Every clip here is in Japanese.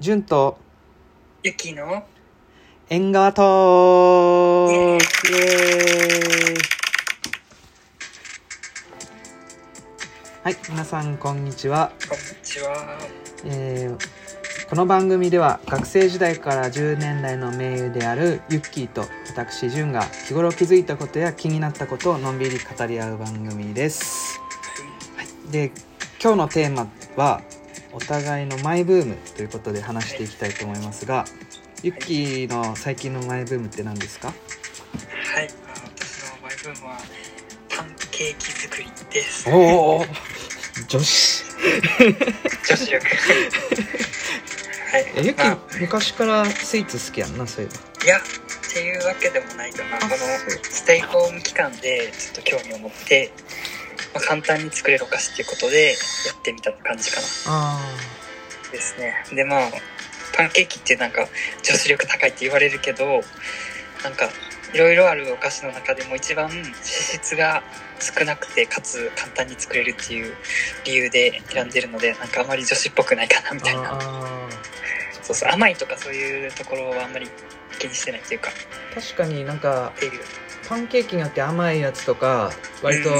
純と。ゆきの。縁側トークイエーイ。はい皆さんこんにちは、こんにちは。えーこの番組では学生時代から10年来の盟友であるユッキーと私純が日頃気づいたことや気になったことをのんびり語り合う番組です。で今日のテーマはお互いのマイブームということで話していきたいと思いますがユッキーの最近のマイブームって何ですか？はい、あ私のマイブームはパンケーキ作りです。おお女子女子力。はい。えユッキま昔からスイーツ好きやんなそういえいや、っていうわけでもないかな。このそうステイホーム期間でちょっと興味を持って、まあ、簡単に作れるお菓子っていうことでやってみたって感じかな。ですね。で、まあ、パンケーキってなんか女子力高いって言われるけど、なんか、いろいろあるお菓子の中でも一番脂質が少なくて、かつ簡単に作れるっていう理由で選んでるので、なんかあまり女子っぽくないかなみーたいな。あそうそう、甘いとかそういうところはあんまり気にしてないっていうか、ー確かになんか。パンケーキによって甘いやつとか割と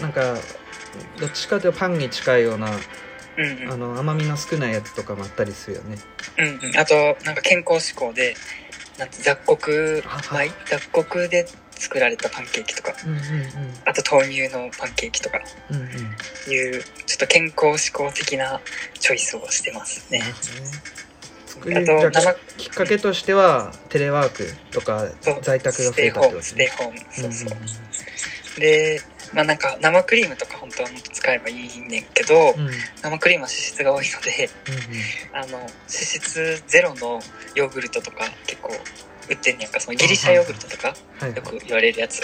なんかどっちかというとパンに近いようなうんうん。あの甘みの少ないやつとかもあったりするよね。うんうん。あと、なんか健康志向で、なんて雑穀米？雑穀で作られたパンケーキとか、うんうんあと豆乳のパンケーキとか、うんうん。うんいうちょっと健康志向的なチョイスをしてますね。ね作じゃきっかけとしてはテレワークとか在宅が増ステイえたってことね。テイホームそうそう。んでまあなんか生クリームとか本当はもっと使えばいいねんけど、うん。うん生クリームは脂質が多いのであの脂質ゼロのヨーグルトとか結構売ってんねやんか。そのギリシャヨーグルトとかよく言われるやつ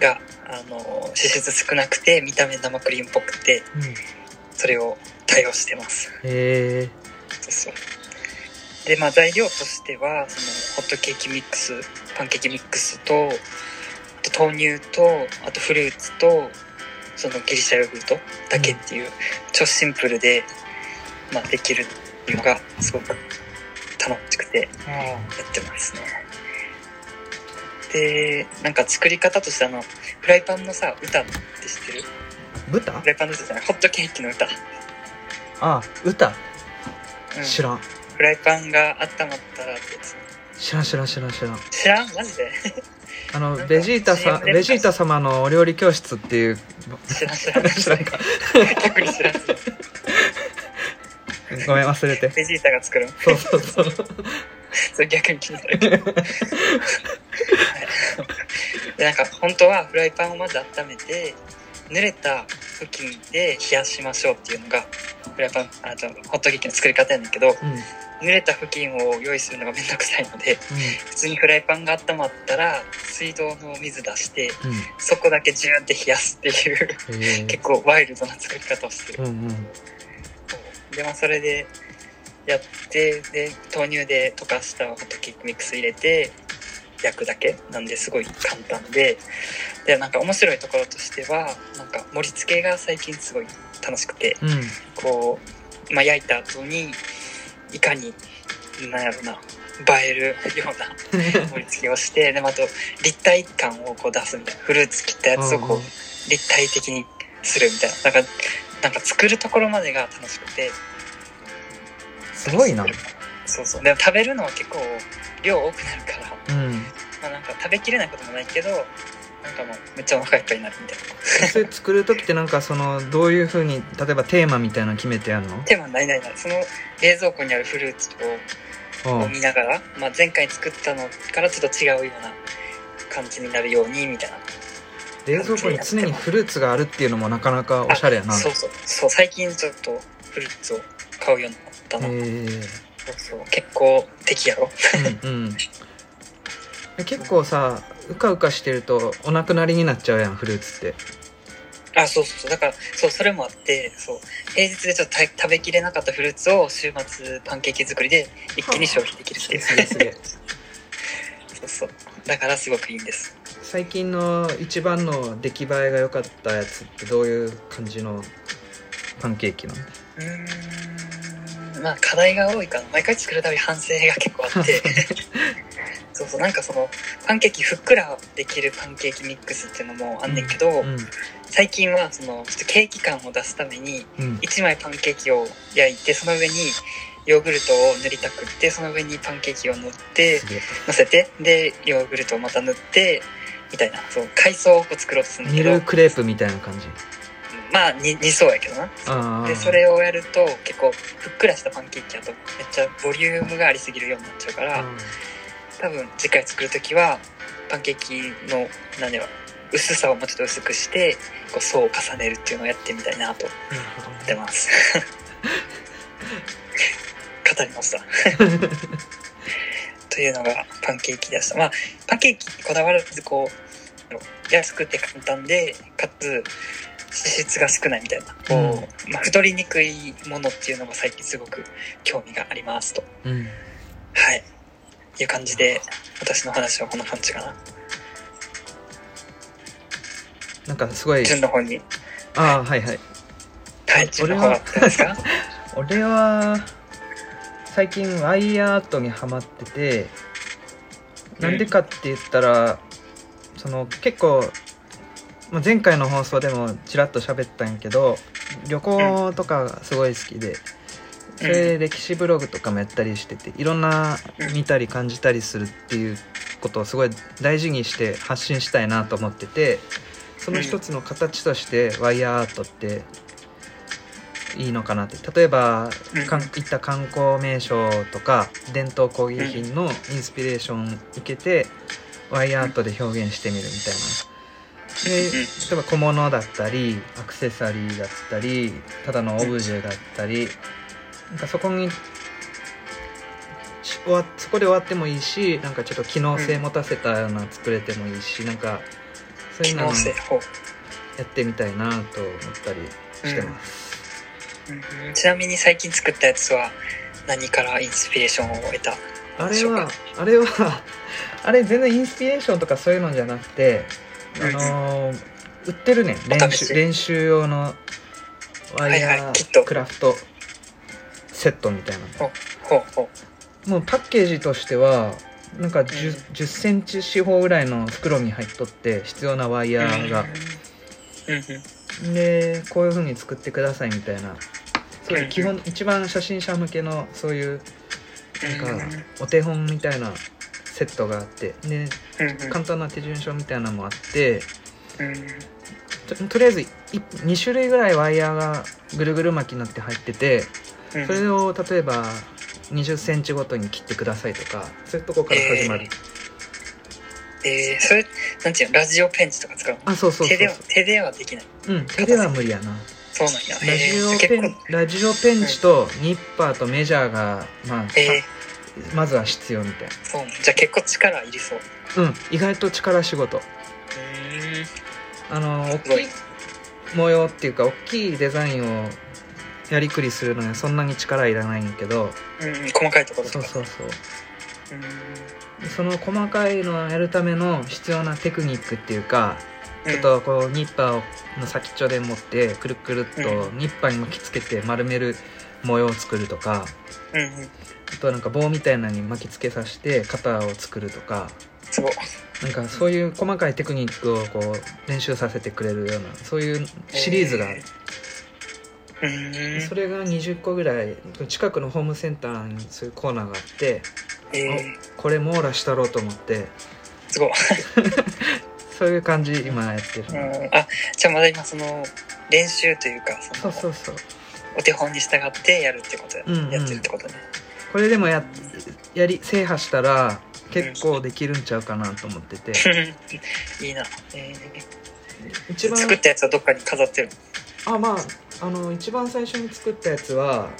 があの脂質少なくて見た目生クリームっぽくてうん。へそれを対応してます。えそうそう。で、まあ材料としては、そのホットケーキミックス、パンケーキミックスと、あと豆乳と、あとフルーツと、そのギリシャヨーグルトだけっていう、超シンプルで、まあできるのがすごく楽しくてやってますね。で、なんか作り方としてあの、フライパンのさ、歌って知ってる？豚？フライパンの歌じゃない、ホットケーキの歌。あ歌？うん、知らんフライパンが温まったらって。知らん知らん知らん知らん。知らんマジで。あのベジータさでベジータ様のお料理教室っていう。知らん知らん。知らんか。逆に知らん。ごめん忘れて。ベジータが作る。のそうそうそう。それ逆に気になるけ。どはい。でなんか本当はフライパンをまず温めて濡れた布巾で冷やしましょうっていうのがフライパンあとホットケーキの作り方やねんだけどうん。うん濡れた布巾を用意するのがめんどくさいので普通にフライパンが温まったら水道の水出してそこだけジューンって冷やすっていう結構ワイルドな作り方をしてるうんうん。でまあそれでやってで豆乳で溶かしたホットケーキミックス入れて焼くだけなんですごい簡単で。でなんか面白いところとしてはなんか盛り付けが最近すごい楽しくて。うん。こう、まあ、焼いた後にいかになんやろな映えるような 盛り付けをしてでまああと立体感をこう出すみたいな。フルーツ切ったやつをこう立体的にするみたいな。なんかなんか作るところまでが楽しくて。すごいな。そうそう。でも食べるのは結構量多くなるからうん。まあなんか食べきれないこともないけどなんかもうめっちゃお腹いっぱいになるみたいな。それ作る時ってなんかそのどういうふうに例えばテーマみたいなの決めてやるの？でもないないない。その冷蔵庫にあるフルーツを見ながら、まあ、前回作ったのからちょっと違うような感じになるようにみたいな。冷蔵庫に常にフルーツがあるっていうのもなかなかおしゃれやな。あそうそう。そう最近ちょっとフルーツを買うようになったな、へえそうそう結構敵やろ。うんうん。え 結構さうかうかしてるとお亡くなりになっちゃうやんフルーツって。あそうそうそう。だからそうそれもあってそう。平日でちょっとた食べきれなかったフルーツを週末パンケーキ作りで一気に消費できるっていう。そうそう。だからすごくいいんです。最近の一番の出来栄えが良かったやつってどういう感じのパンケーキなのうーん。まあ課題が多いから毎回作るたび反省が結構あって そうそう。なんかそのパンケーキふっくらできるパンケーキミックスっていうのもあんねんけど、うん。最近はそのちょっとケーキ感を出すためにうん。1枚パンケーキを焼いてその上にヨーグルトを塗りたくってその上にパンケーキを塗ってすげえ。乗せてでヨーグルトをまた塗ってみたいなそう海藻を作ろうとするんだけど。クレープみたいな感じ？まあに似そうやけどな。でそれをやると結構ふっくらしたパンケーキだとめっちゃボリュームがありすぎるようになっちゃうから多分次回作る時はパンケーキの何だろう薄さをもうちょっと薄くしてこう層を重ねるっていうのをやってみたいなと思ってます。語りました。というのがパンケーキでした。まあパンケーキにこだわらずこう安くて簡単でかつ脂質が少ないみたいなこう、まあ、太りにくいものっていうのが最近すごく興味がありますと。うん。はいいう感じで私の話はこんな感じかな。なんかすごい。順の方に。ああはいはい。はい順の方はどうですか？俺は 最近ワイヤーアートにハマっててなんでかって言ったらその結構まあ前回の放送でもちらっと喋ったんやけど旅行とかがすごい好きでそれで歴史ブログとかもやったりしてていろんな見たり感じたりするっていうことをすごい大事にして発信したいなと思っててその一つの形としてワイヤーアートっていいのかなって。例えば行った観光名所とか伝統工芸品のインスピレーション受けてワイヤーアートで表現してみるみたいな。で例えば小物だったりアクセサリーだったりただのオブジェだったりなんかそこにし終わそこで終わってもいいしなんかちょっと機能性持たせたような作れてもいいしなんかそういう機のをやってみたいなと思ったりしてます。うん。ちなみに最近作ったやつは何からインスピレーションを得た？あれはあれは あれ全然インスピレーションとかそういうのじゃなくてあのー売ってるね。練習練習用のワイはいヤークラフトセットみたいな。もうパッケージとしてはなんか 10, うん。10センチ四方ぐらいの袋に入っとって必要なワイヤーが、でこういう風に作ってくださいみたいな。そういううん基本一番初心者向けのそういうなんかうん。お手本みたいなセットがあって。で簡単な手順書みたいなのもあって。うん。ととりあえず2種類ぐらいワイヤーがぐるぐる巻きになって入っててうん。それを例えば2 0センチごとに切ってくださいとかそういうとこから始まる、えー、それなんていうのラジオペンチとか使うの？あそうそうそう。手では手ではできない。うん手では無理やな。そうなんや。ラジえーオペンラジオペンチとニッパーとメジャーが、まあえまずは必要みたいー、そうじゃあ結構力いりそう。なうん意外と力仕事。あの大きい模様っていうか大きいデザインをやりくりするのにはそんなに力いらないんやけどうんうん細かいところそうそうそう。うその細かいのをやるための必要なテクニックっていうかうん。ちょっとこうニッパーの先っちょで持ってくるくるっとニッパーに巻きつけて丸める模様を作るとかうんうん。あとはなんか棒みたいなのに巻きつけさせて型を作るとか。なんかそういう細かいテクニックをこう練習させてくれるようなそういうシリーズがそれが20個ぐらい近くのホームセンターにそういうコーナーがあってえー、これ網羅したろうと思って。すごい。そういう感じ今やってる、うん。あじゃあまだ今その練習というかそうそうそう。お手本に従ってやるってことや,、うんうん。やってるってことね。これでもややり制覇したら結構できるんちゃうかなと思ってて。いいな、えー、一番作ったやつはどっかに飾ってるあまああの一番最初に作ったやつは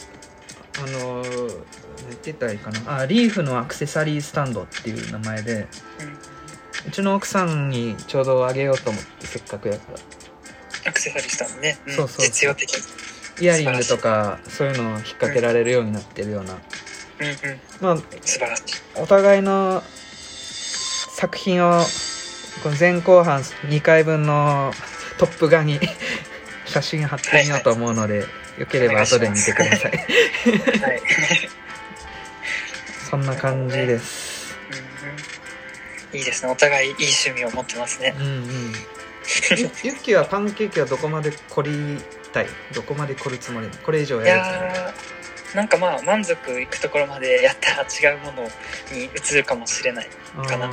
あの何言ってたらいいかな。あリーフのアクセサリースタンドっていう名前でうん。うちの奥さんにちょうどあげようと思ってせっかくやから。アクセサリーしたのね、ん。そうそう実用的イヤリングとかそういうのを引っ掛けられるようになってるような、うんうん。まあ素晴らしい。お互いの作品をこの前後半2回分のトップ画に写真貼ってみようと思うので、よよければ後で見てください。はい。そんな感じです。うんいいですね。お互いいい趣味を持ってますね。う。んうん。ゆゆっきーはパンケーキはどこまで凝りたい？どこまで凝るつもりこれ以上いやるつもりなんかまあ満足いくところまでやったら違うものに移るかもしれない。かな。あー。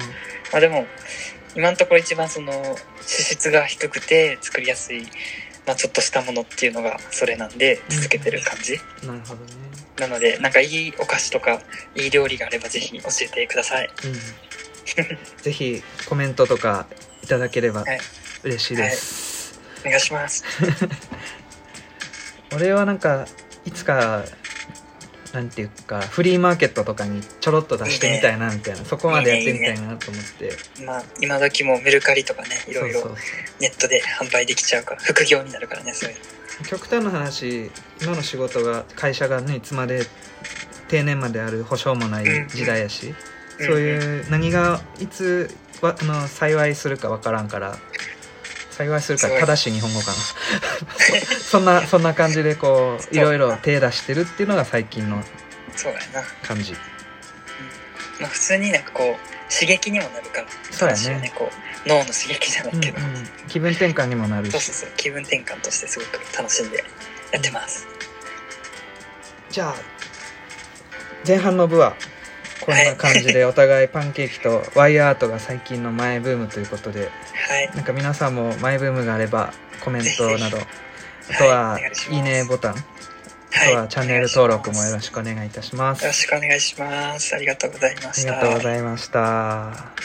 まあでも、今のところ一番その脂質が低くて作りやすい、まあちょっとしたものっていうのがそれなんで続けてる感じ。なるほどねなので、なんかいいお菓子とかいい料理があればぜひ教えてください。うん ぜひコメントとかいただければはい嬉しいです、お願いします。俺はなんかいつかなんていうかフリーマーケットとかにちょろっと出してみたいなみたいなそこまでやってみたいなと思って。まあ今時もメルカリとかね、いろいろネットで販売できちゃうから、副業になるからね、そういう極端な話今の仕事が会社がねいつまで定年まである保証もない時代やし、そういう何がいつわあの幸いするかわからんから幸いするかすごい正しい日本語かな。そんなそんな感じでこういろいろ手出してるっていうのが最近の。感じ。まあ普通になんかこう、刺激にもなるから。そうや楽しいよねこう、脳の刺激じゃなうんうん。いけど。気分転換にもなるし。そうそうそう、気分転換としてすごく楽しんでやってます。じゃあ前半の部はこんな感じでお互いパンケーキとワイヤーアートが最近のマイブームということではい。なんか皆さんもマイブームがあればコメントなどぜあとははいいいいねボタンあはい。とはチャンネル登録もよろししくお願いいたしますよろしくお願いします。ありがとうございまありした。がとうございました